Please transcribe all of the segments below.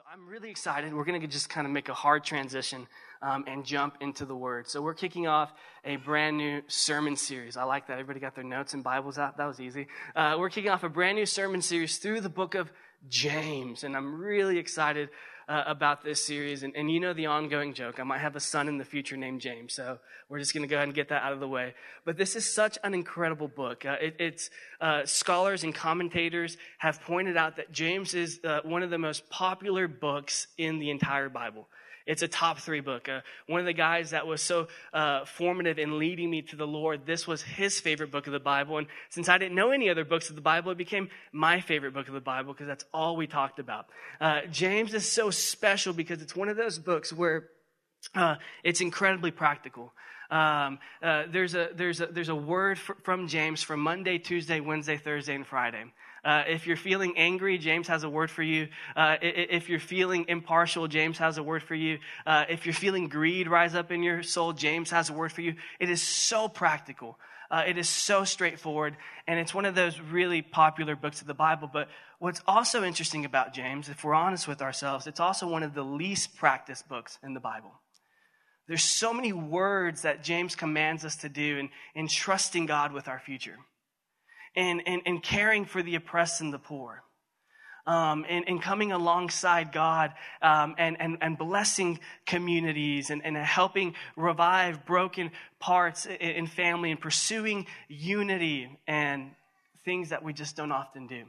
So I'm really excited. We're going to just kind of make a hard transition um, and jump into the Word. So we're kicking off a brand new sermon series. I like that. Everybody got their notes and Bibles out. That was easy. Uh, we're kicking off a brand new sermon series through the book of James, and I'm really excited uh, about this series. And, and you know the ongoing joke. I might have a son in the future named James, so we're just going to go ahead and get that out of the way. But this is such an incredible book. Uh, it, it's uh, scholars and commentators have pointed out that James is uh, one of the most popular books in the entire Bible. It's a top three book. Uh, one of the guys that was so uh, formative in leading me to the Lord, this was his favorite book of the Bible. And since I didn't know any other books of the Bible, it became my favorite book of the Bible because that's all we talked about. Uh, James is so special because it's one of those books where uh, it's incredibly practical. Um, uh, there's a there's a there's a word from James for Monday, Tuesday, Wednesday, Thursday, and Friday. Uh, if you're feeling angry, James has a word for you. Uh, if you're feeling impartial, James has a word for you. Uh, if you're feeling greed rise up in your soul, James has a word for you. It is so practical. Uh, it is so straightforward, and it's one of those really popular books of the Bible. But what's also interesting about James, if we're honest with ourselves, it's also one of the least practiced books in the Bible. There's so many words that James commands us to do in, in trusting God with our future and, and, and caring for the oppressed and the poor. Um, and, and, coming alongside God um, and, and, and blessing communities and, and helping revive broken parts in, in family and pursuing unity and things that we just don't often do.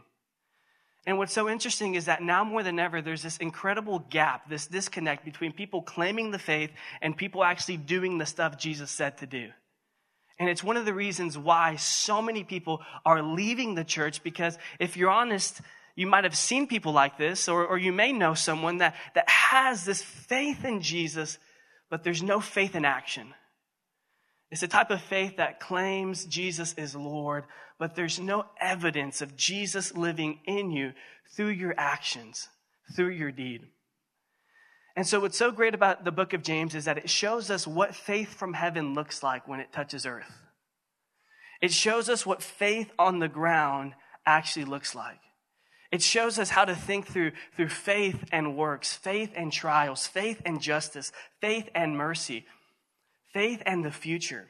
And what's so interesting is that now more than ever, there's this incredible gap, this disconnect between people claiming the faith and people actually doing the stuff Jesus said to do. And it's one of the reasons why so many people are leaving the church because if you're honest, you might have seen people like this, or, or you may know someone that, that has this faith in Jesus, but there's no faith in action. It's a type of faith that claims Jesus is Lord, but there's no evidence of Jesus living in you through your actions, through your deed. And so, what's so great about the book of James is that it shows us what faith from heaven looks like when it touches earth. It shows us what faith on the ground actually looks like. It shows us how to think through, through faith and works, faith and trials, faith and justice, faith and mercy, faith and the future,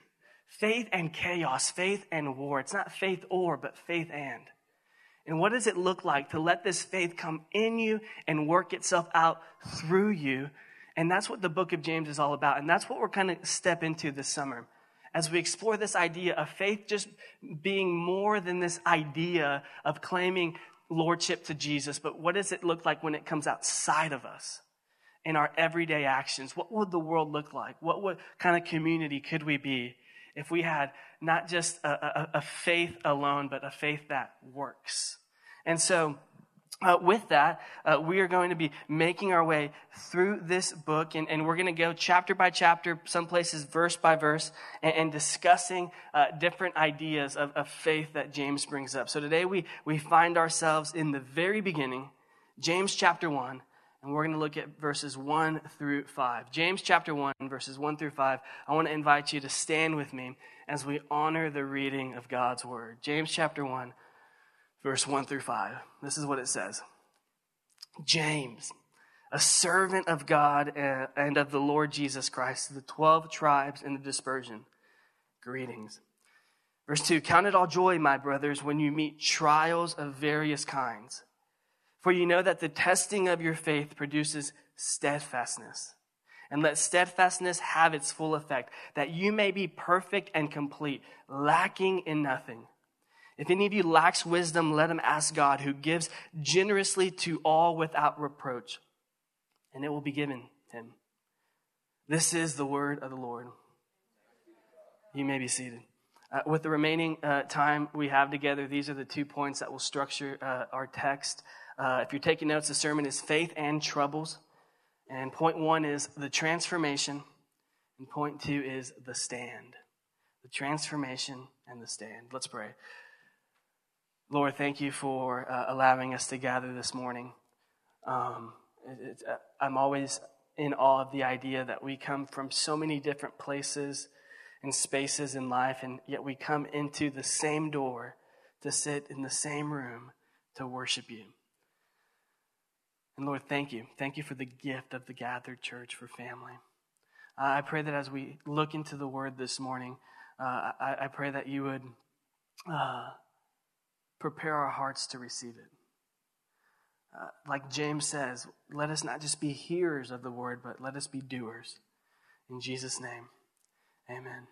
faith and chaos, faith and war. It's not faith or, but faith and. And what does it look like to let this faith come in you and work itself out through you? And that's what the book of James is all about. And that's what we're kind of step into this summer as we explore this idea of faith just being more than this idea of claiming lordship to Jesus, but what does it look like when it comes outside of us in our everyday actions? What would the world look like? What what kind of community could we be if we had not just a, a, a faith alone, but a faith that works. And so, uh, with that, uh, we are going to be making our way through this book, and, and we're going to go chapter by chapter, some places verse by verse, and, and discussing uh, different ideas of, of faith that James brings up. So today we, we find ourselves in the very beginning, James chapter 1, and we're going to look at verses 1 through 5. James chapter 1, verses 1 through 5. I want to invite you to stand with me as we honor the reading of God's word. James chapter 1, verse 1 through 5. This is what it says James, a servant of God and of the Lord Jesus Christ, to the 12 tribes in the dispersion, greetings. Verse 2 Count it all joy, my brothers, when you meet trials of various kinds for you know that the testing of your faith produces steadfastness. And let steadfastness have its full effect, that you may be perfect and complete, lacking in nothing. If any of you lacks wisdom, let him ask God, who gives generously to all without reproach, and it will be given him. This is the word of the Lord. You may be seated. Uh, with the remaining uh, time we have together, these are the two points that will structure uh, our text. Uh, if you're taking notes, the sermon is faith and troubles. And point one is the transformation. And point two is the stand. The transformation and the stand. Let's pray. Lord, thank you for uh, allowing us to gather this morning. Um, it, uh, I'm always in awe of the idea that we come from so many different places and spaces in life, and yet we come into the same door to sit in the same room to worship you. And Lord, thank you. Thank you for the gift of the gathered church for family. Uh, I pray that as we look into the word this morning, uh, I, I, pray that you would uh, prepare our hearts to receive it. Uh, like James says, let us not just be hearers of the word, but let us be doers. In Jesus' name, amen.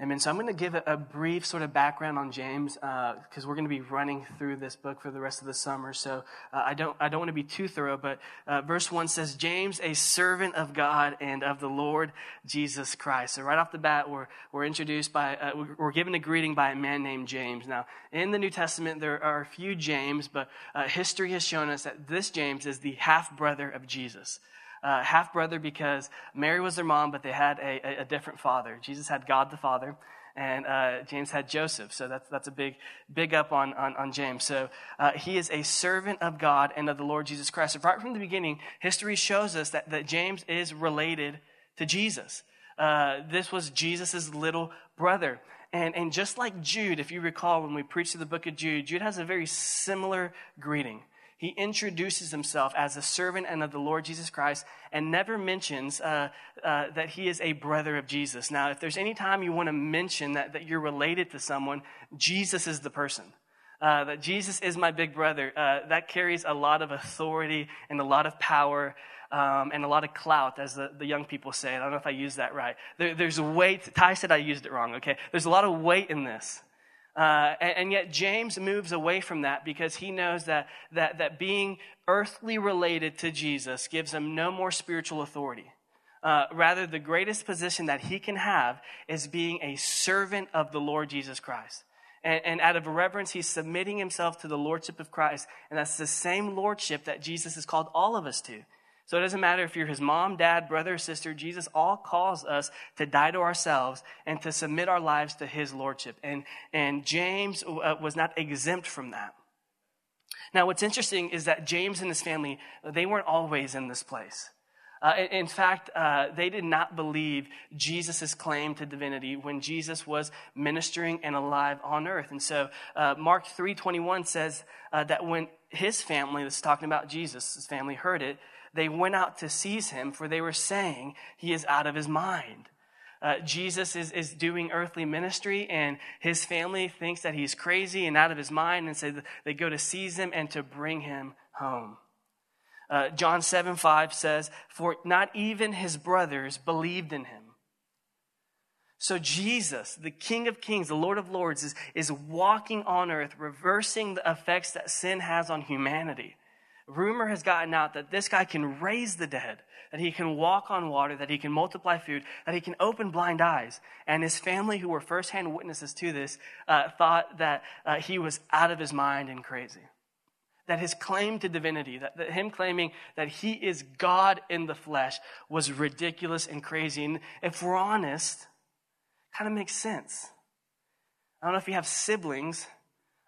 Amen. So I'm going to give a, brief sort of background on James because uh, we're going to be running through this book for the rest of the summer. So uh, I don't I don't want to be too thorough, but uh, verse one says, "James, a servant of God and of the Lord Jesus Christ." So right off the bat, we're we're introduced by uh, we're given a greeting by a man named James. Now in the New Testament, there are a few James, but uh, history has shown us that this James is the half brother of Jesus uh, half brother because Mary was their mom, but they had a, a, different father. Jesus had God the Father, and uh, James had Joseph. So that's, that's a big, big up on, on, on James. So uh, he is a servant of God and of the Lord Jesus Christ. So right from the beginning, history shows us that, that James is related to Jesus. Uh, this was Jesus' little brother. And, and just like Jude, if you recall when we preached the book of Jude, Jude has a very similar greeting he introduces himself as a servant and of the Lord Jesus Christ and never mentions uh, uh, that he is a brother of Jesus. Now, if there's any time you want to mention that, that you're related to someone, Jesus is the person. Uh, that Jesus is my big brother. Uh, that carries a lot of authority and a lot of power um, and a lot of clout, as the, the young people say. I don't know if I used that right. There, there's weight. Ty said I used it wrong, okay? There's a lot of weight in this. Uh, and, and, yet James moves away from that because he knows that, that, that being earthly related to Jesus gives him no more spiritual authority. Uh, rather, the greatest position that he can have is being a servant of the Lord Jesus Christ. And, and out of reverence, he's submitting himself to the lordship of Christ. And that's the same lordship that Jesus has called all of us to. So it doesn't matter if you're his mom, dad, brother, sister, Jesus all calls us to die to ourselves and to submit our lives to his lordship. And, and James uh, was not exempt from that. Now, what's interesting is that James and his family, they weren't always in this place. Uh, in fact, uh, they did not believe Jesus' claim to divinity when Jesus was ministering and alive on earth. And so uh, Mark 3.21 says uh, that when his family, that's talking about Jesus, his family heard it, they went out to seize him, for they were saying he is out of his mind. Uh, Jesus is, is doing earthly ministry, and his family thinks that he's crazy and out of his mind, and so they go to seize him and to bring him home. Uh, John 7 5 says, For not even his brothers believed in him. So Jesus, the King of Kings, the Lord of Lords, is, is walking on earth, reversing the effects that sin has on humanity rumor has gotten out that this guy can raise the dead, that he can walk on water, that he can multiply food, that he can open blind eyes. And his family, who were firsthand witnesses to this, uh, thought that uh, he was out of his mind and crazy. That his claim to divinity, that, that him claiming that he is God in the flesh, was ridiculous and crazy. And if we're honest, kind of makes sense. I don't know if you have siblings.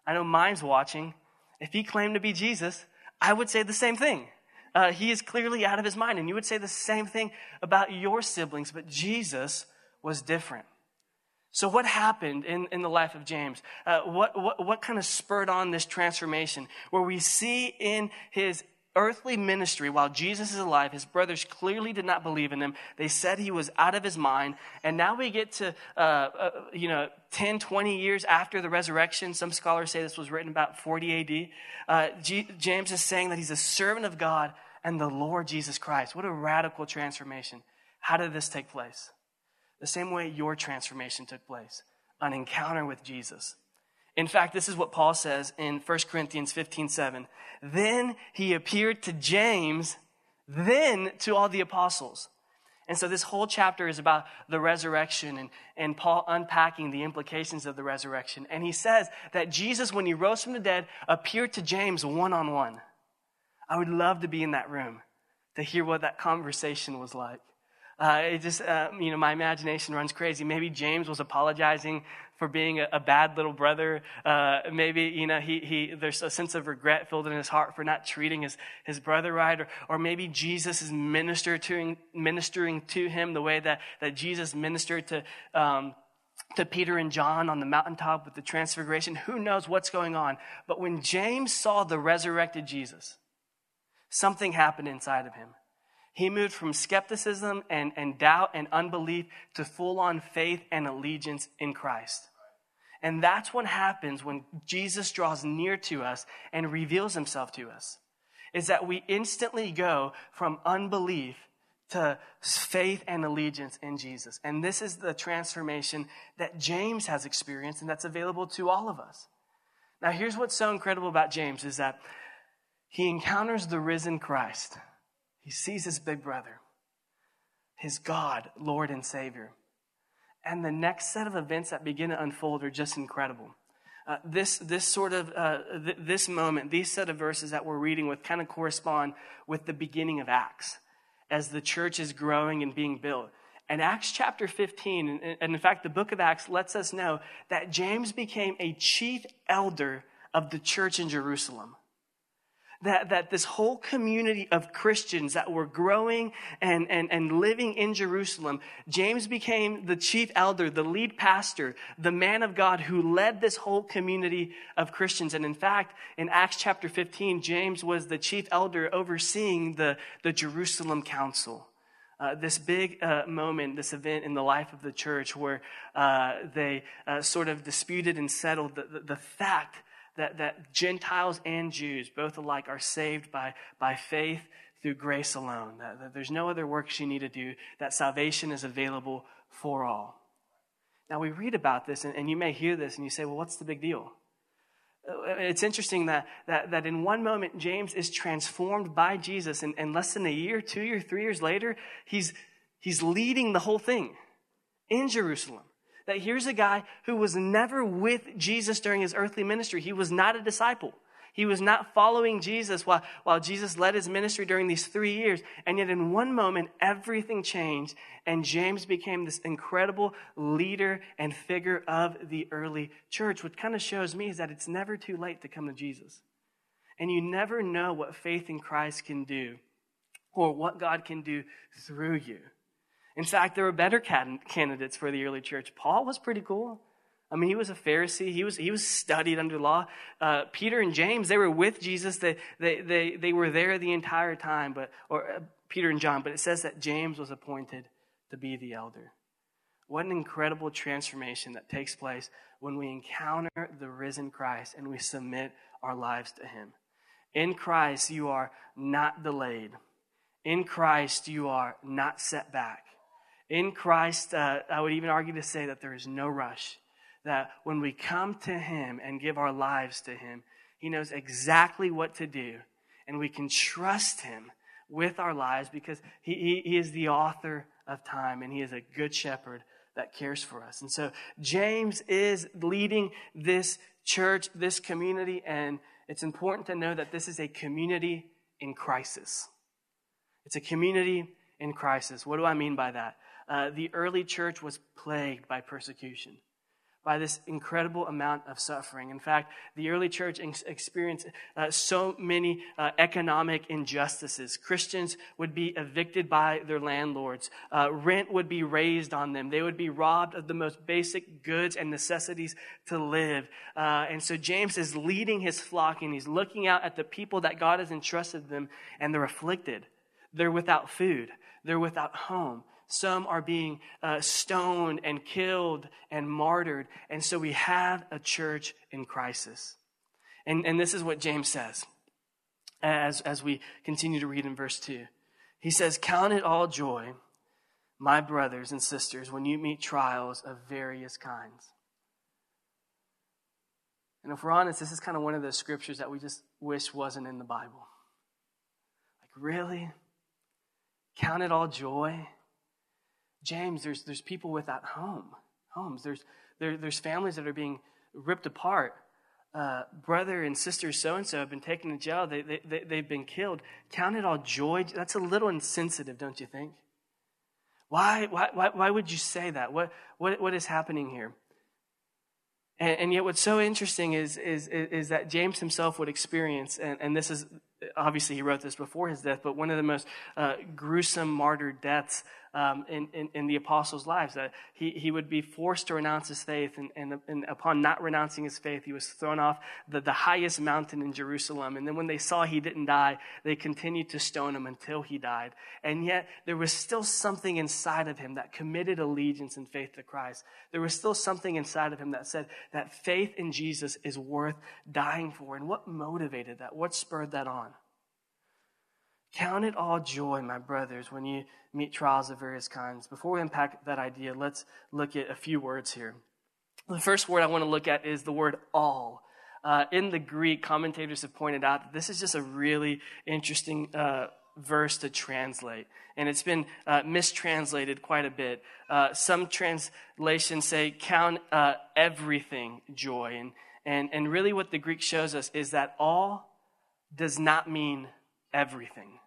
I know mine's watching. If he claimed to be Jesus, I would say the same thing. Uh, he is clearly out of his mind. And you would say the same thing about your siblings, but Jesus was different. So, what happened in, in the life of James? Uh, what, what, what kind of spurred on this transformation? Where we see in his earthly ministry while Jesus is alive. His brothers clearly did not believe in him. They said he was out of his mind. And now we get to, uh, uh, you know, 10, 20 years after the resurrection. Some scholars say this was written about 40 AD. Uh, G- James is saying that he's a servant of God and the Lord Jesus Christ. What a radical transformation. How did this take place? The same way your transformation took place an encounter with Jesus. In fact, this is what Paul says in 1 Corinthians 15 7. Then he appeared to James, then to all the apostles. And so this whole chapter is about the resurrection and, and Paul unpacking the implications of the resurrection. And he says that Jesus, when he rose from the dead, appeared to James one on one. I would love to be in that room to hear what that conversation was like. Uh, it just, uh, you know, my imagination runs crazy. Maybe James was apologizing for being a, a bad little brother. Uh, maybe, you know, he, he, there's a sense of regret filled in his heart for not treating his, his brother right. Or, or maybe Jesus is ministering to, ministering to him the way that, that Jesus ministered to, um, to Peter and John on the mountaintop with the transfiguration. Who knows what's going on? But when James saw the resurrected Jesus, something happened inside of him. He moved from skepticism and, and doubt and unbelief to full on faith and allegiance in Christ. And that's what happens when Jesus draws near to us and reveals himself to us. Is that we instantly go from unbelief to faith and allegiance in Jesus. And this is the transformation that James has experienced and that's available to all of us. Now, here's what's so incredible about James is that he encounters the risen Christ. He sees his big brother, his God, Lord and Savior. And the next set of events that begin to unfold are just incredible. Uh, this, this sort of, uh, th- this moment, these set of verses that we're reading with kind of correspond with the beginning of Acts as the church is growing and being built. And Acts chapter 15, and in fact, the book of Acts lets us know that James became a chief elder of the church in Jerusalem that, that this whole community of Christians that were growing and, and, and living in Jerusalem, James became the chief elder, the lead pastor, the man of God who led this whole community of Christians. And in fact, in Acts chapter 15, James was the chief elder overseeing the, the Jerusalem council. Uh, this big uh, moment, this event in the life of the church where uh, they uh, sort of disputed and settled the, the, the fact that, that Gentiles and Jews, both alike, are saved by, by faith through grace alone. That, that there's no other works you need to do, that salvation is available for all. Now, we read about this, and, and you may hear this, and you say, well, what's the big deal? Uh, it's interesting that, that, that in one moment, James is transformed by Jesus, and, and less than a year, two years, three years later, he's, he's leading the whole thing in Jerusalem that here's a guy who was never with Jesus during his earthly ministry. He was not a disciple. He was not following Jesus while, while Jesus led his ministry during these three years. And yet, in one moment, everything changed, and James became this incredible leader and figure of the early church, which kind of shows me is that it's never too late to come to Jesus. And you never know what faith in Christ can do or what God can do through you. In fact, there were better candidates for the early church. Paul was pretty cool. I mean, he was a Pharisee. He was, he was studied under law. Uh, Peter and James, they were with Jesus. They, they, they, they were there the entire time, but, or uh, Peter and John, but it says that James was appointed to be the elder. What an incredible transformation that takes place when we encounter the risen Christ and we submit our lives to him. In Christ, you are not delayed. In Christ, you are not set back. In Christ, uh, I would even argue to say that there is no rush. That when we come to Him and give our lives to Him, He knows exactly what to do. And we can trust Him with our lives because He, he, he is the author of time and He is a good shepherd that cares for us. And so James is leading this church, this community, and it's important to know that this is a community in crisis. It's a community in crisis. What do I mean by that? Uh, the early church was plagued by persecution, by this incredible amount of suffering. In fact, the early church ex- experienced uh, so many uh, economic injustices. Christians would be evicted by their landlords, uh, rent would be raised on them, they would be robbed of the most basic goods and necessities to live. Uh, and so James is leading his flock and he's looking out at the people that God has entrusted them, and they're afflicted. They're without food. They're without home. Some are being uh, stoned and killed and martyred. And so we have a church in crisis. And, and this is what James says as, as we continue to read in verse 2. He says, Count it all joy, my brothers and sisters, when you meet trials of various kinds. And if we're honest, this is kind of one of those scriptures that we just wish wasn't in the Bible. Like, really? Count it all joy? James, there's, there's people without home, homes. There's, there, there's families that are being ripped apart. Uh, brother and sister so and so have been taken to jail. They, they, they, they've been killed. Count it all joy. That's a little insensitive, don't you think? Why, why, why, why would you say that? What, what, what is happening here? And, and yet, what's so interesting is, is, is that James himself would experience, and, and this is obviously he wrote this before his death, but one of the most uh, gruesome martyr deaths um, in, in, in, the apostles' lives. That he, he would be forced to renounce his faith, and, and, and, upon not renouncing his faith, he was thrown off the, the highest mountain in Jerusalem. And then when they saw he didn't die, they continued to stone him until he died. And yet, there was still something inside of him that committed allegiance and faith to Christ. There was still something inside of him that said that faith in Jesus is worth dying for. And what motivated that? What spurred that on? Count it all joy, my brothers, when you meet trials of various kinds. Before we unpack that idea, let's look at a few words here. The first word I want to look at is the word all. Uh, in the Greek, commentators have pointed out that this is just a really interesting uh, verse to translate. And it's been uh, mistranslated quite a bit. Uh, some translations say, count uh, everything joy. And, and, and really, what the Greek shows us is that all does not mean everything.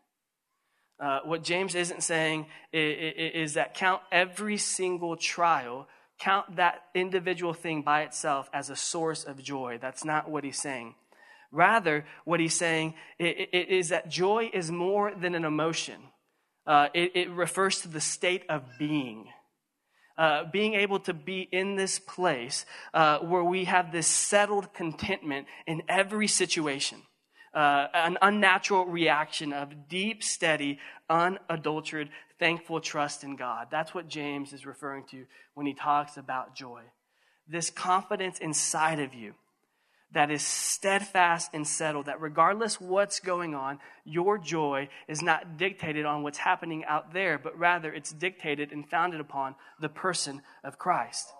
Uh, what James isn't saying is, is that count every single trial, count that individual thing by itself as a source of joy. That's not what he's saying. Rather, what he's saying is that joy is more than an emotion. Uh, it, it, refers to the state of being. Uh, being able to be in this place uh, where we have this settled contentment in every situation uh, an unnatural reaction of deep, steady, unadulterated, thankful trust in God. That's what James is referring to when he talks about joy. This confidence inside of you that is steadfast and settled, that regardless what's going on, your joy is not dictated on what's happening out there, but rather it's dictated and founded upon the person of Christ.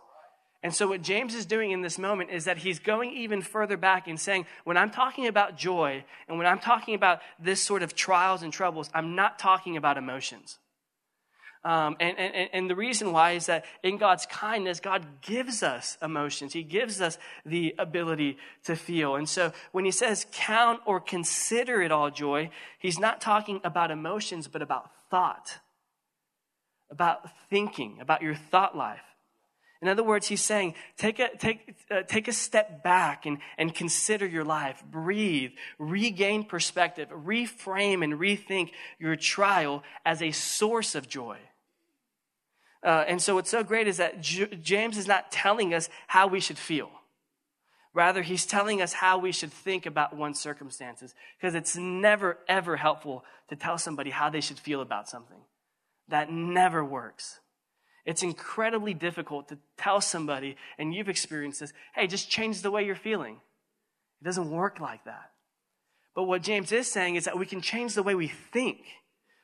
And so, what James is doing in this moment is that he's going even further back and saying, when I'm talking about joy and when I'm talking about this sort of trials and troubles, I'm not talking about emotions. Um, and, and, and the reason why is that in God's kindness, God gives us emotions. He gives us the ability to feel. And so when he says count or consider it all joy, he's not talking about emotions, but about thought, about thinking, about your thought life. In other words, he's saying, take a, take, uh, take a step back and, and consider your life. Breathe, regain perspective, reframe and rethink your trial as a source of joy. Uh, and so what's so great is that J- James is not telling us how we should feel. Rather, he's telling us how we should think about one's circumstances because it's never, ever helpful to tell somebody how they should feel about something. That never works. It's incredibly difficult to tell somebody, and you've experienced this, hey, just change the way you're feeling. It doesn't work like that. But what James is saying is that we can change the way we think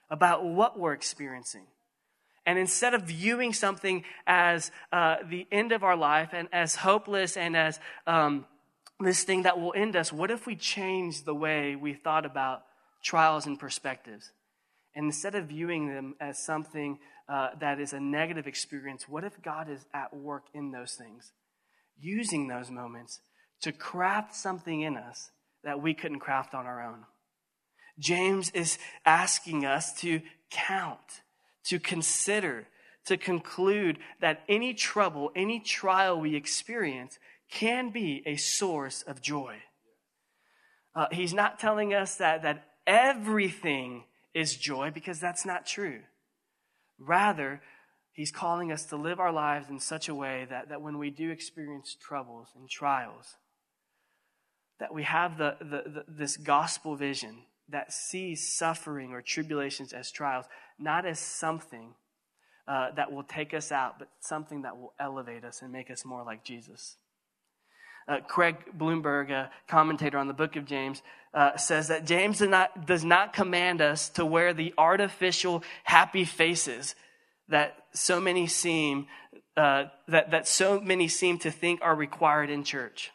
about what we're experiencing. And instead of viewing something as uh, the end of our life and as hopeless and as um, this thing that will end us, what if we change the way we thought about trials and perspectives? And instead of viewing them as something uh, that is a negative experience, what if God is at work in those things, using those moments to craft something in us that we couldn't craft on our own? James is asking us to count, to consider, to conclude that any trouble, any trial we experience can be a source of joy. Uh, he's not telling us that, that everything is joy because that's not true. Rather, he's calling us to live our lives in such a way that, that when we do experience troubles and trials, that we have the, the, the, this gospel vision that sees suffering or tribulations as trials, not as something uh, that will take us out, but something that will elevate us and make us more like Jesus. Uh, Craig Blomberg, a commentator on the book of James, uh, says that James does not, does not command us to wear the artificial happy faces that so many seem uh, that, that so many seem to think are required in church.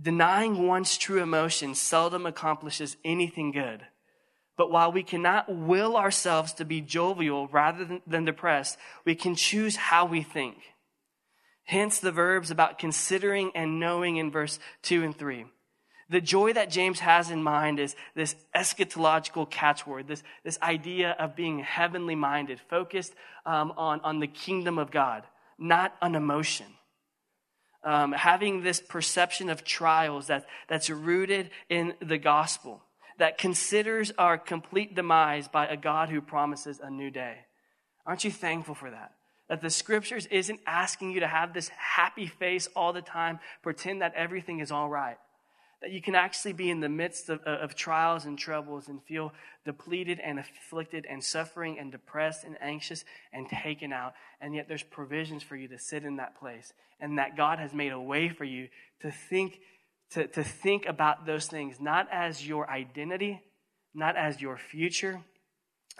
Denying one's true emotion seldom accomplishes anything good. But while we cannot will ourselves to be jovial rather than, than depressed, we can choose how we think. Hence the verbs about considering and knowing in verse 2 and 3. The joy that James has in mind is this eschatological catchword, this, this idea of being heavenly minded, focused um, on, on the kingdom of God, not an emotion. um, having this perception of trials that, that's rooted in the gospel, that considers our complete demise by a God who promises a new day. Aren't you thankful for that? That the scriptures isn't asking you to have this happy face all the time, pretend that everything is all right. That you can actually be in the midst of, uh, of trials and troubles and feel depleted and afflicted and suffering and depressed and anxious and taken out. And yet there's provisions for you to sit in that place. And that God has made a way for you to think, to, to think about those things, not as your identity, not as your future,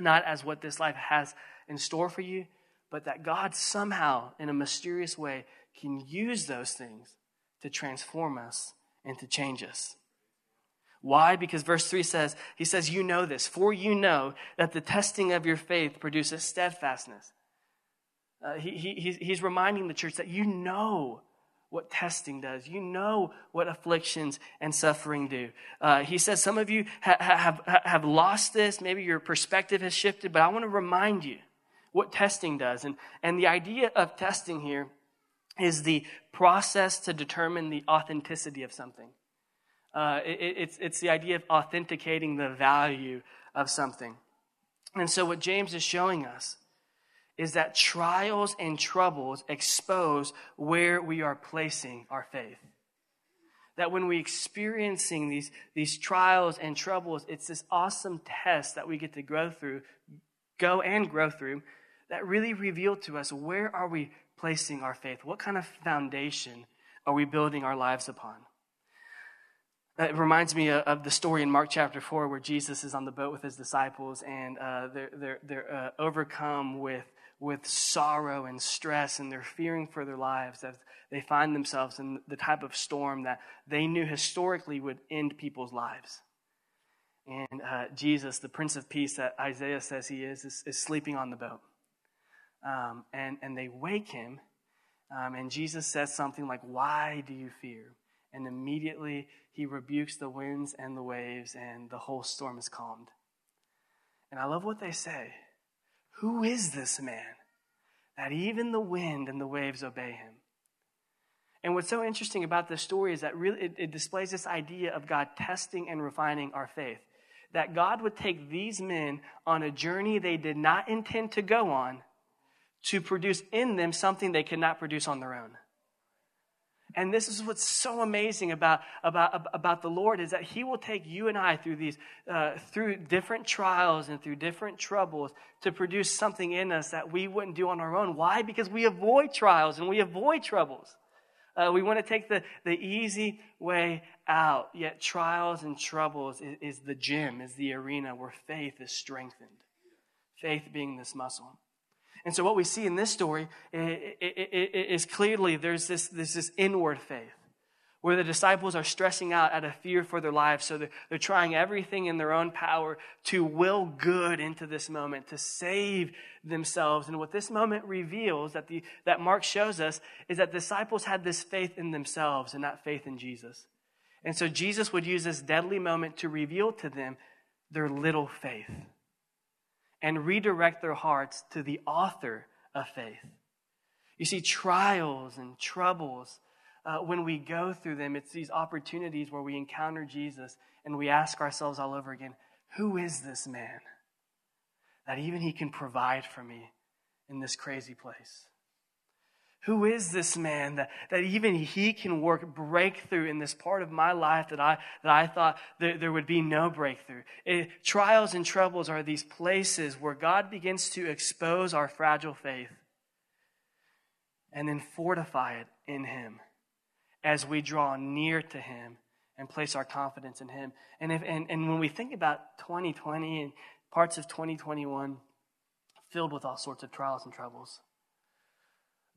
not as what this life has in store for you, but that God somehow, in a mysterious way, can use those things to transform us and to change us. Why? Because verse 3 says, He says, You know this, for you know that the testing of your faith produces steadfastness. Uh, he, he, he's reminding the church that you know what testing does. You know what afflictions and suffering do. Uh, he says some of you ha- have, have lost this. Maybe your perspective has shifted, but I want to remind you what testing does. And, and the idea of testing here is the process to determine the authenticity of something. Uh, it, it's, it's the idea of authenticating the value of something. And so, what James is showing us is that trials and troubles expose where we are placing our faith. That when we're experiencing these, these trials and troubles, it's this awesome test that we get to grow through, go and grow through, that really reveal to us where are we placing our faith? What kind of foundation are we building our lives upon? It reminds me of the story in Mark chapter 4 where Jesus is on the boat with his disciples and uh, they're, they're, they're uh, overcome with, with sorrow and stress and they're fearing for their lives as they find themselves in the type of storm that they knew historically would end people's lives. And uh, Jesus, the Prince of Peace that Isaiah says he is, is, is sleeping on the boat. Um, and, and they wake him, um, and Jesus says something like, Why do you fear? And immediately he rebukes the winds and the waves, and the whole storm is calmed. And I love what they say Who is this man that even the wind and the waves obey him? And what's so interesting about this story is that really it, it displays this idea of God testing and refining our faith. That God would take these men on a journey they did not intend to go on to produce in them something they could not produce on their own. And this is what's so amazing about, about, about the Lord is that He will take you and I through these, uh, through different trials and through different troubles to produce something in us that we wouldn't do on our own. Why? Because we avoid trials and we avoid troubles. Uh, we want to take the, the easy way out, yet trials and troubles is, is the gym, is the arena where faith is strengthened. Faith being this muscle. And so, what we see in this story is clearly there's this, there's this inward faith where the disciples are stressing out out of fear for their lives. So they're, they're trying everything in their own power to will good into this moment, to save themselves. And what this moment reveals that, the, that Mark shows us is that disciples had this faith in themselves and not faith in Jesus. And so Jesus would use this deadly moment to reveal to them their little faith and redirect their hearts to the author of faith. You see, trials and troubles, uh, when we go through them, it's these opportunities where we encounter Jesus and we ask ourselves all over again, who is this man that even he can provide for me in this crazy place? Who is this man that, that even he can work breakthrough in this part of my life that I, that I thought there, there would be no breakthrough? It, trials and troubles are these places where God begins to expose our fragile faith and then fortify it in him as we draw near to him and place our confidence in him. And, if, and, and when we think about 2020 and parts of 2021 filled with all sorts of trials and troubles,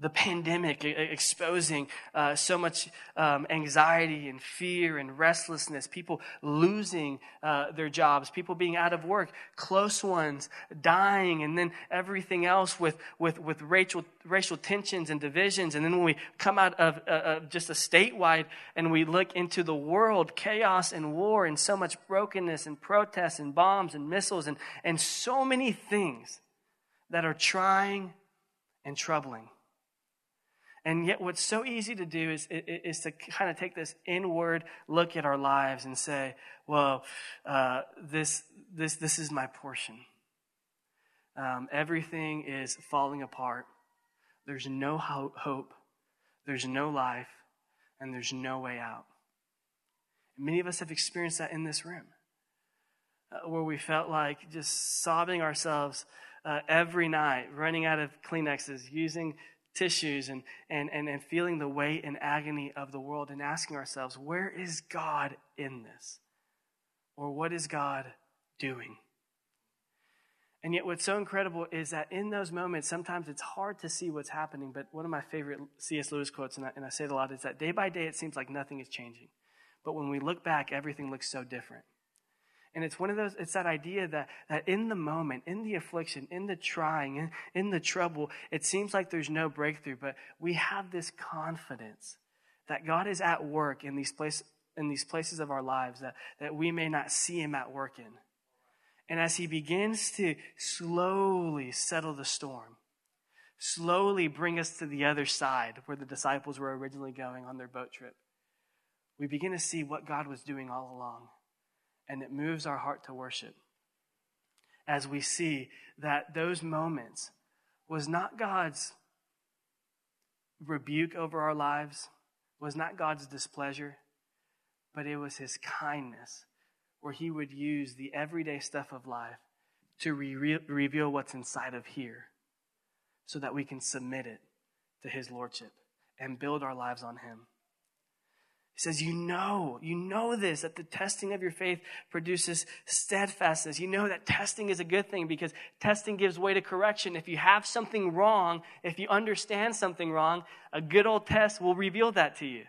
the pandemic exposing uh, so much um, anxiety and fear and restlessness, people losing uh, their jobs, people being out of work, close ones dying, and then everything else with, with, with racial, racial tensions and divisions. And then when we come out of, uh, of just a statewide and we look into the world, chaos and war and so much brokenness and protests and bombs and missiles and, and so many things that are trying and troubling. And yet, what's so easy to do is, is to kind of take this inward look at our lives and say, well, uh, this, this, this is my portion. Um, everything is falling apart. There's no hope. There's no life. And there's no way out. And many of us have experienced that in this room, uh, where we felt like just sobbing ourselves uh, every night, running out of Kleenexes, using tissues and, and, and, and feeling the weight and agony of the world and asking ourselves, where is God in this? Or what is God doing? And yet, what's so incredible is that in those moments, sometimes it's hard to see what's happening. But one of my favorite C.S. Lewis quotes, and I, and I say it a lot, is that day by day it seems like nothing is changing. But when we look back, everything looks so different. And it's one of those, it's that idea that, that in the moment, in the affliction, in the trying, in, in the trouble, it seems like there's no breakthrough, but we have this confidence that God is at work in these, place, in these places of our lives that, that we may not see Him at work in. And as He begins to slowly settle the storm, slowly bring us to the other side where the disciples were originally going on their boat trip, we begin to see what God was doing all along and it moves our heart to worship as we see that those moments was not God's rebuke over our lives, was not God's displeasure, but it was His kindness, where He would use the everyday stuff of life to re- reveal what's inside of here so that we can submit it to His Lordship and build our lives on Him. He says, You know, you know this, that the testing of your faith produces steadfastness. You know that testing is a good thing because testing gives way to correction. If you have something wrong, if you understand something wrong, a good old test will reveal that to you.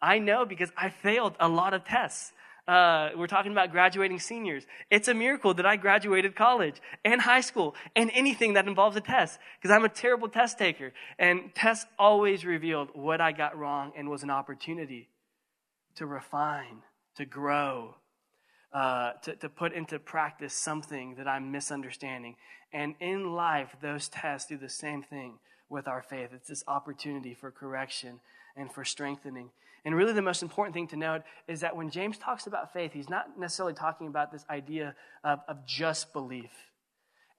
I know because I failed a lot of tests. Uh, we're talking about graduating seniors. It's a miracle that I graduated college and high school and anything that involves a test because I'm a terrible test taker. And tests always revealed what I got wrong and was an opportunity to refine, to grow, uh, to, to put into practice something that I'm misunderstanding. And in life, those tests do the same thing with our faith. It's this opportunity for correction and for strengthening. And really, the most important thing to note is that when James talks about faith, he's not necessarily talking about this idea of, of just belief.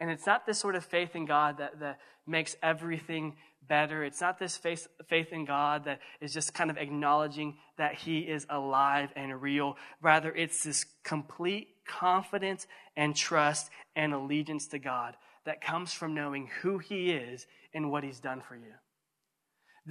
And it's not this sort of faith in God that, that makes everything better. It's not this faith, faith in God that is just kind of acknowledging that He is alive and real. Rather, it's this complete confidence and trust and allegiance to God that comes from knowing who He is and what He's done for you.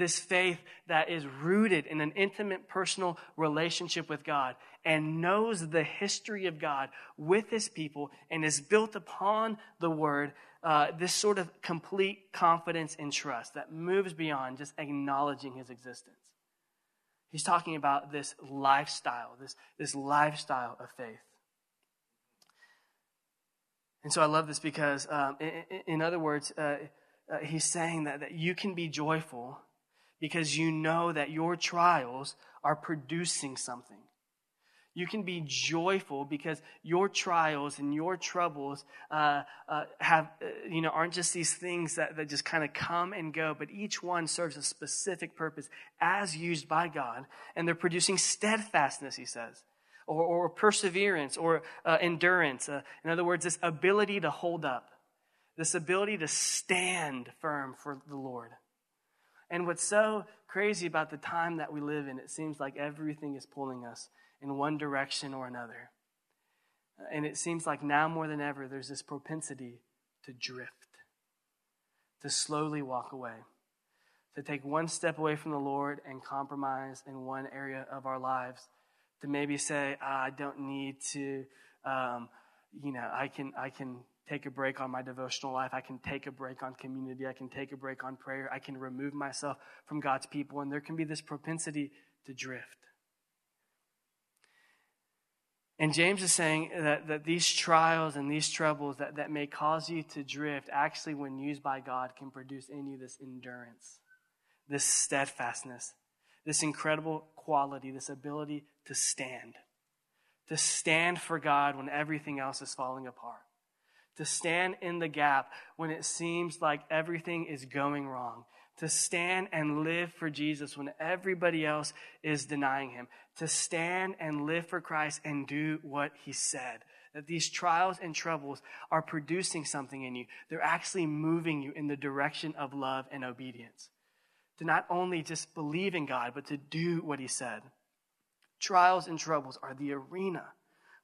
This faith that is rooted in an intimate personal relationship with God and knows the history of God with His people and is built upon the Word uh, this sort of complete confidence and trust that moves beyond just acknowledging his existence. He's talking about this lifestyle, this, this lifestyle of faith. And so I love this because, um, in, in, other words, uh, uh, he's saying that, that you can be joyful because you know that your trials are producing something. You can be joyful because your trials and your troubles uh, uh, have, uh, you know, aren't just these things that, that just kind of come and go, but each one serves a specific purpose as used by God. And they're producing steadfastness, he says, or, or perseverance or uh, endurance. Uh, in other words, this ability to hold up, this ability to stand firm for the Lord. And what's so crazy about the time that we live in, it seems like everything is pulling us in one direction or another. And it seems like now more than ever, there's this propensity to drift, to slowly walk away, to take one step away from the Lord and compromise in one area of our lives, to maybe say, ah, I don't need to, um, you know, I can, I can take a break on my devotional life. I can take a break on community. I can take a break on prayer. I can remove myself from God's people. And there can be this propensity to drift. And James is saying that, that these trials and these troubles that, that may cause you to drift, actually, when used by God, can produce in you this endurance, this steadfastness, this incredible quality, this ability to stand. To stand for God when everything else is falling apart. To stand in the gap when it seems like everything is going wrong. to stand and live for Jesus when everybody else is denying him, to stand and live for Christ and do what he said. That these trials and troubles are producing something in you. They're actually moving you in the direction of love and obedience. To not only just believe in God, but to do what he said. Trials and troubles are the arena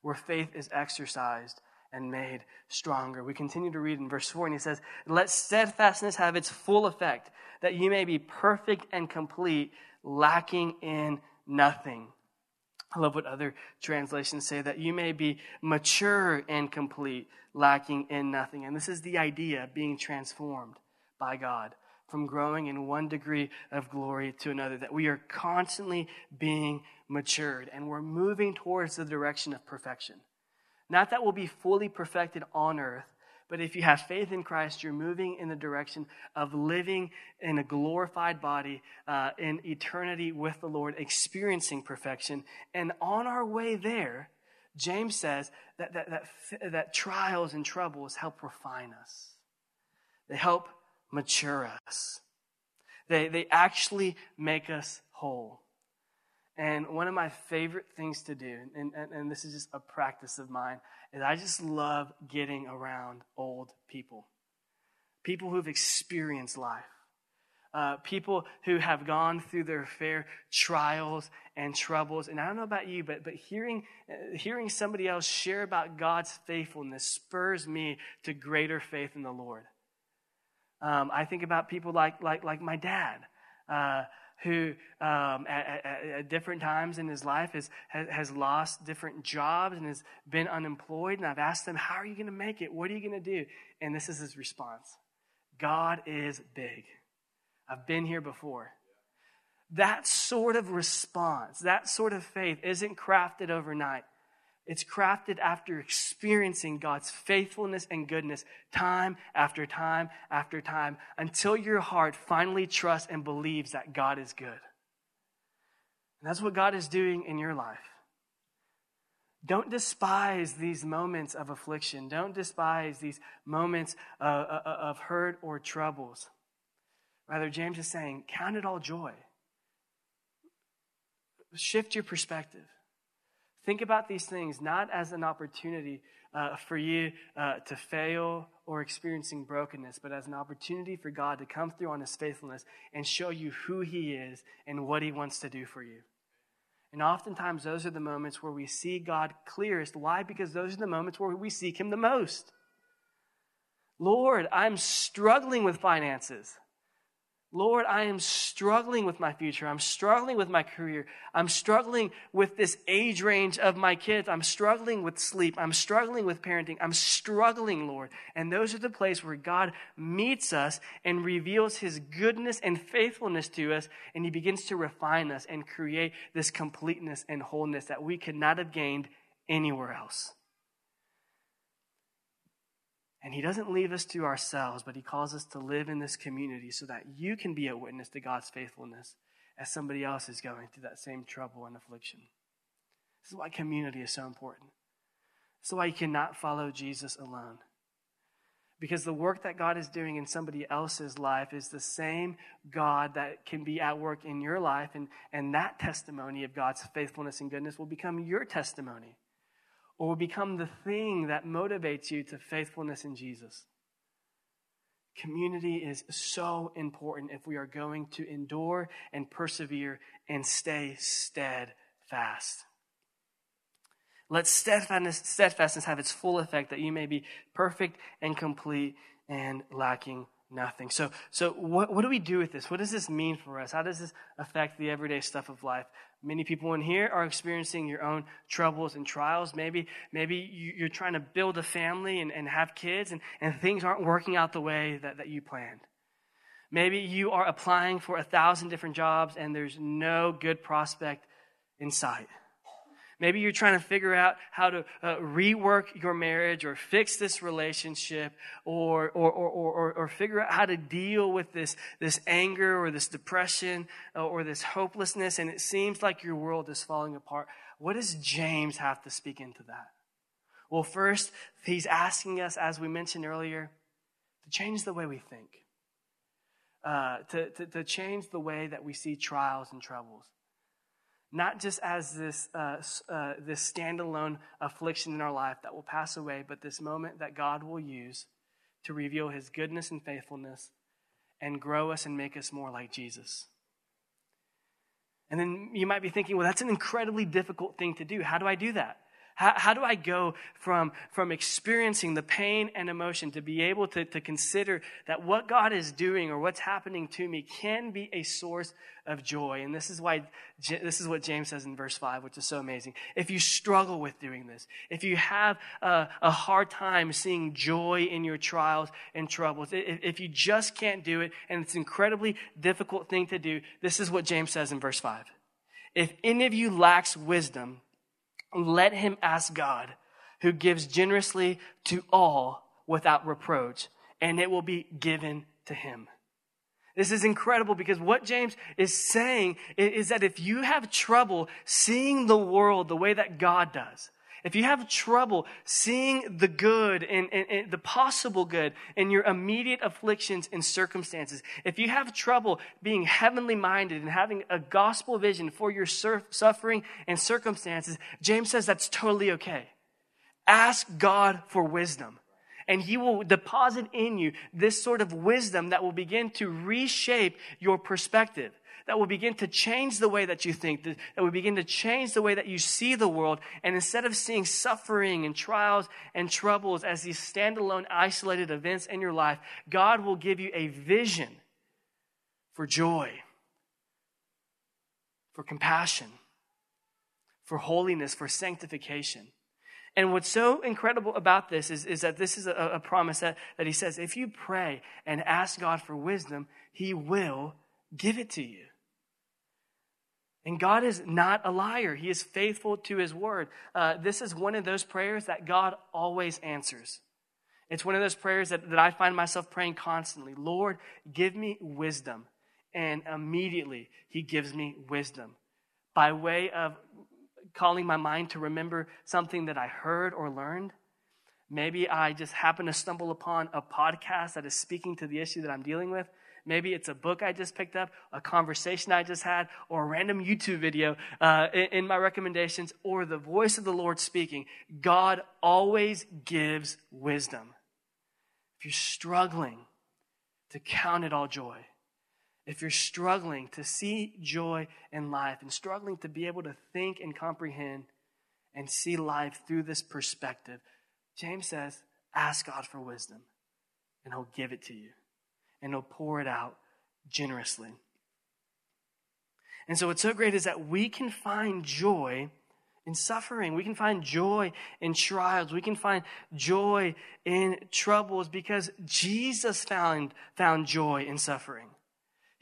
where faith is exercised and made stronger. We continue to read in verse 4, and he says, Let steadfastness have its full effect, that you may be perfect and complete, lacking in nothing. I love what other translations say, that you may be mature and complete, lacking in nothing. And this is the idea of being transformed by God from growing in one degree of glory to another, that we are constantly being matured and we're moving towards the direction of perfection. Not that we'll be fully perfected on earth, but if you have faith in Christ, you're moving in the direction of living in a glorified body uh, in eternity with the Lord, experiencing perfection. And on our way there, James says that, that, that, that trials and troubles help refine us, they help mature us, they, they actually make us whole. And one of my favorite things to do, and, and, and, this is just a practice of mine, is I just love getting around old people. People who've experienced life. Uh, people who have gone through their fair trials and troubles. And I don't know about you, but, but hearing, uh, hearing somebody else share about God's faithfulness spurs me to greater faith in the Lord. Um, I think about people like, like, like my dad. Uh, who um, at, at, at, different times in his life has, has lost different jobs and has been unemployed. And I've asked him, How are you going to make it? What are you going to do? And this is his response God is big. I've been here before. That sort of response, that sort of faith isn't crafted overnight. It's crafted after experiencing God's faithfulness and goodness time after time after time until your heart finally trusts and believes that God is good. And that's what God is doing in your life. Don't despise these moments of affliction. Don't despise these moments uh, uh, uh, of hurt or troubles. Rather, James is saying, count it all joy. Shift your perspective. Think about these things not as an opportunity uh, for you uh, to fail or experiencing brokenness, but as an opportunity for God to come through on His faithfulness and show you who He is and what He wants to do for you. And oftentimes, those are the moments where we see God clearest. Why? Because those are the moments where we seek Him the most. Lord, I'm struggling with finances. Lord, I am struggling with my future. I'm struggling with my career. I'm struggling with this age range of my kids. I'm struggling with sleep. I'm struggling with parenting. I'm struggling, Lord. And those are the places where God meets us and reveals his goodness and faithfulness to us. And he begins to refine us and create this completeness and wholeness that we could not have gained anywhere else. And He doesn't leave us to ourselves, but He calls us to live in this community so that you can be a witness to God's faithfulness as somebody else is going through that same trouble and affliction. This is why community is so important. This is why you cannot follow Jesus alone. Because the work that God is doing in somebody else's life is the same God that can be at work in your life, and, and that testimony of God's faithfulness and goodness will become your testimony or will become the thing that motivates you to faithfulness in Jesus. Community is so important if we are going to endure and persevere and stay steadfast. Let steadfastness, steadfastness have its full effect that you may be perfect and complete and lacking nothing. So, so what, what do we do with this? What does this mean for us? How does this affect the everyday stuff of life? Many people in here are experiencing your own troubles and trials. Maybe, maybe you're trying to build a family and, and have kids and, and things aren't working out the way that, that you planned. Maybe you are applying for a thousand different jobs and there's no good prospect in sight. Maybe you're trying to figure out how to uh, rework your marriage or fix this relationship or, or, or, or, or figure out how to deal with this, this anger or this depression uh, or this hopelessness, and it seems like your world is falling apart. What does James have to speak into that? Well, first, he's asking us, as we mentioned earlier, to change the way we think. uh, to, to, to, change the way that we see trials and troubles. Not just as this, uh, uh, this standalone affliction in our life that will pass away, but this moment that God will use to reveal his goodness and faithfulness and grow us and make us more like Jesus. And then you might be thinking, well, that's an incredibly difficult thing to do. How do I do that? How, how do I go from, from experiencing the pain and emotion to be able to, to consider that what God is doing or what's happening to me can be a source of joy? And this is why, this is what James says in verse 5, which is so amazing. If you struggle with doing this, if you have a, a hard time seeing joy in your trials and troubles, if, if you just can't do it and it's an incredibly difficult thing to do, this is what James says in verse 5. If any of you lacks wisdom, let him ask God, who gives generously to all without reproach, and it will be given to him. This is incredible because what James is saying is that if you have trouble seeing the world the way that God does, if you have trouble seeing the good and, and, and, the possible good in your immediate afflictions and circumstances, if you have trouble being heavenly minded and having a gospel vision for your suffering and circumstances, James says that's totally okay. Ask God for wisdom and he will deposit in you this sort of wisdom that will begin to reshape your perspective that will begin to change the way that you think, that will begin to change the way that you see the world. And instead of seeing suffering and trials and troubles as these standalone, isolated events in your life, God will give you a vision for joy, for compassion, for holiness, for sanctification. And what's so incredible about this is, is that this is a, a promise that, that he says if you pray and ask God for wisdom, he will give it to you. And God is not a liar. He is faithful to his word. Uh, this is one of those prayers that God always answers. It's one of those prayers that, that I find myself praying constantly. Lord, give me wisdom. And immediately he gives me wisdom by way of calling my mind to remember something that I heard or learned. Maybe I just happen to stumble upon a podcast that is speaking to the issue that I'm dealing with. Maybe it's a book I just picked up, a conversation I just had, or a random YouTube video uh, in, in my recommendations, or the voice of the Lord speaking. God always gives wisdom. If you're struggling to count it all joy, if you're struggling to see joy in life and struggling to be able to think and comprehend and see life through this perspective, James says, ask God for wisdom and he'll give it to you and he'll pour it out generously. And so, what's so great is that we can find joy in suffering. We can find joy in trials. We can find joy in troubles because Jesus found, found joy in suffering.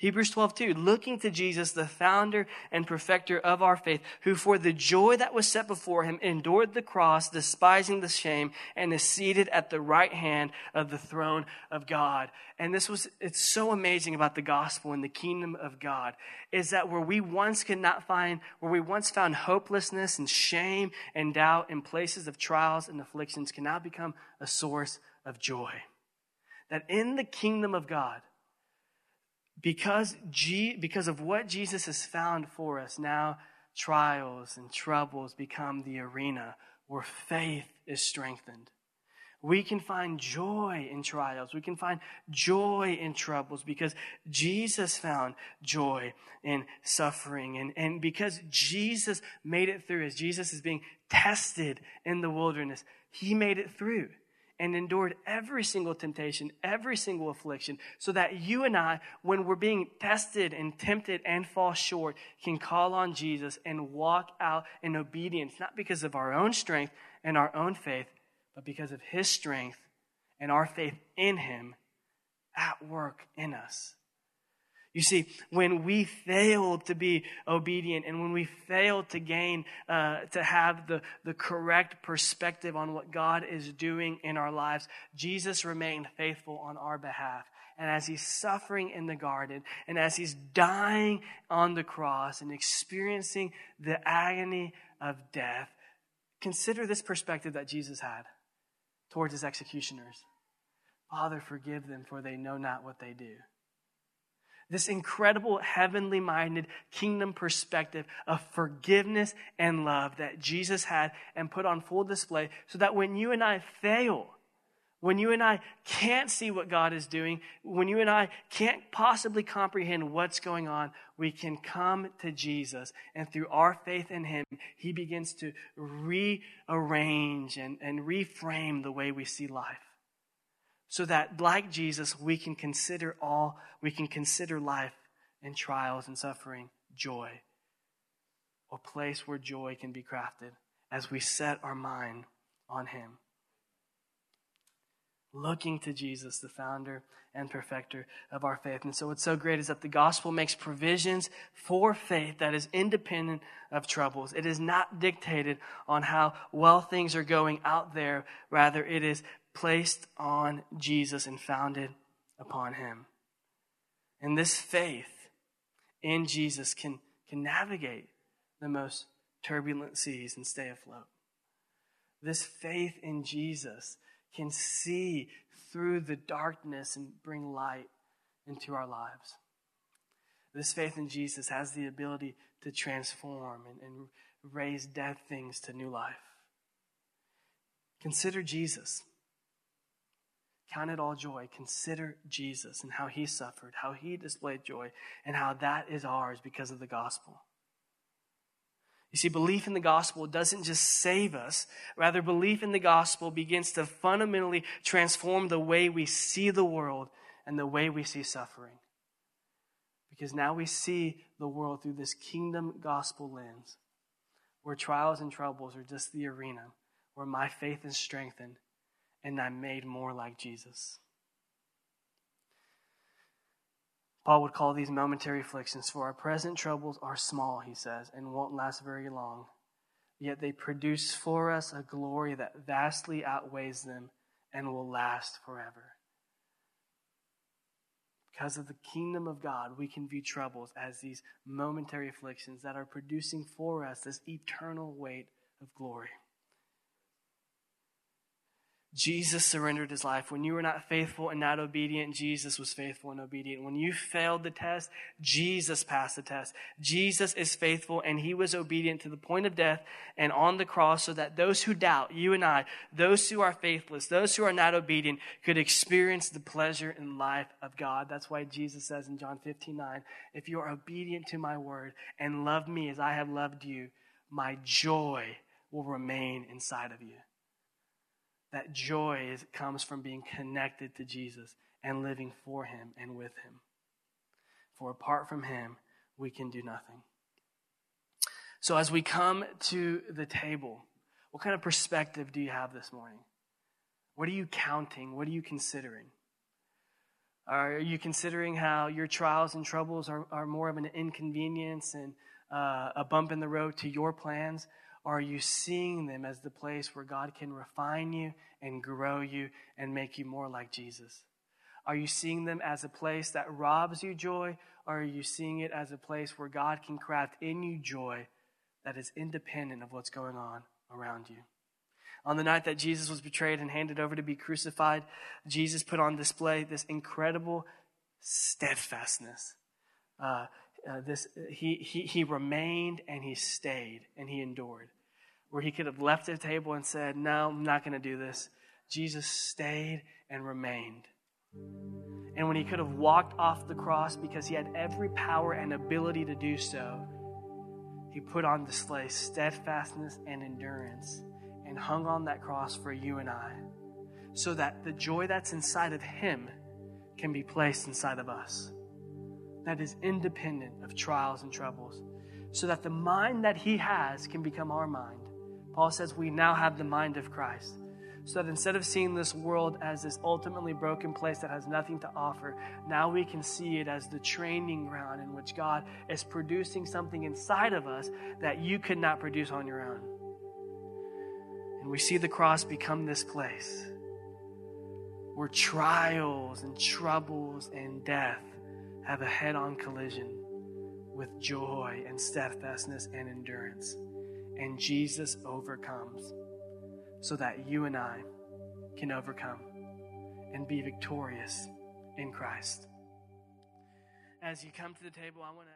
Hebrews 12, 2, looking to Jesus, the founder and perfecter of our faith, who for the joy that was set before him endured the cross, despising the shame, and is seated at the right hand of the throne of God. And this was, it's so amazing about the gospel and the kingdom of God, is that where we once could not find, where we once found hopelessness and shame and doubt in places of trials and afflictions can now become a source of joy. That in the kingdom of God, because, G, because of what Jesus has found for us, now trials and troubles become the arena where faith is strengthened. We can find joy in trials. We can find joy in troubles because Jesus found joy in suffering. And, and because Jesus made it through, as Jesus is being tested in the wilderness, he made it through and endured every single temptation, every single affliction, so that you and I, when we're being tested and tempted and fall short, can call on Jesus and walk out in obedience, not because of our own strength and our own faith, but because of His strength and our faith in Him at work in us. You see, when we fail to be obedient and when we fail to gain, uh, to have the, the correct perspective on what God is doing in our lives, Jesus remained faithful on our behalf. And as he's suffering in the garden and as he's dying on the cross and experiencing the agony of death, consider this perspective that Jesus had towards his executioners Father, forgive them, for they know not what they do. This incredible heavenly minded kingdom perspective of forgiveness and love that Jesus had and put on full display so that when you and I fail, when you and I can't see what God is doing, when you and I can't possibly comprehend what's going on, we can come to Jesus. And through our faith in Him, He begins to rearrange and, and reframe the way we see life. So that, like Jesus, we can consider all, we can consider life and trials and suffering joy, a place where joy can be crafted as we set our mind on Him looking to Jesus, the founder and perfecter of our faith. And so, what's so great is that the gospel makes provisions for faith that is independent of troubles. It is not dictated on how well things are going out there, rather, it is placed on Jesus and founded upon him. And this faith in Jesus can, can navigate the most turbulent seas and stay afloat. This faith in Jesus can see through the darkness and bring light into our lives. This faith in Jesus has the ability to transform and, and raise dead things to new life. Consider Jesus. Count it all joy. Consider Jesus and how he suffered, how he displayed joy, and how that is ours because of the gospel. You see, belief in the gospel doesn't just save us, rather, belief in the gospel begins to fundamentally transform the way we see the world and the way we see suffering. Because now we see the world through this kingdom gospel lens, where trials and troubles are just the arena where my faith is strengthened and I'm made more like Jesus. Paul would call these momentary afflictions, for our present troubles are small, he says, and won't last very long. Yet they produce for us a glory that vastly outweighs them and will last forever. Because of the kingdom of God, we can view troubles as these momentary afflictions that are producing for us this eternal weight of glory. Jesus surrendered his life. When you were not faithful and not obedient, Jesus was faithful and obedient. When you failed the test, Jesus passed the test. Jesus is faithful and he was obedient to the point of death and on the cross so that those who doubt, you and I, those who are faithless, those who are not obedient, could experience the pleasure and life of God. That's why Jesus says in John 15, 9, if you are obedient to my word and love me as I have loved you, my joy will remain inside of you. That joy is, comes from being connected to Jesus and living for him and with him. For apart from him, we can do nothing. So, as we come to the table, what kind of perspective do you have this morning? What are you counting? What are you considering? Are you considering how your trials and troubles are, are more of an inconvenience and uh, a bump in the road to your plans? Are you seeing them as the place where God can refine you and grow you and make you more like Jesus? Are you seeing them as a place that robs you joy? Or are you seeing it as a place where God can craft in you joy that is independent of what's going on around you? On the night that Jesus was betrayed and handed over to be crucified, Jesus put on display this incredible steadfastness. Uh, uh, this, he, he, he remained and he stayed and he endured. Where he could have left the table and said, No, I'm not going to do this. Jesus stayed and remained. And when he could have walked off the cross because he had every power and ability to do so, he put on display steadfastness and endurance and hung on that cross for you and I so that the joy that's inside of him can be placed inside of us that is independent of trials and troubles, so that the mind that he has can become our mind. Paul says we now have the mind of Christ. So that instead of seeing this world as this ultimately broken place that has nothing to offer, now we can see it as the training ground in which God is producing something inside of us that you could not produce on your own. And we see the cross become this place where trials and troubles and death have a head on collision with joy and steadfastness and endurance. And Jesus overcomes so that you and I can overcome and be victorious in Christ. as you come to the table, I want to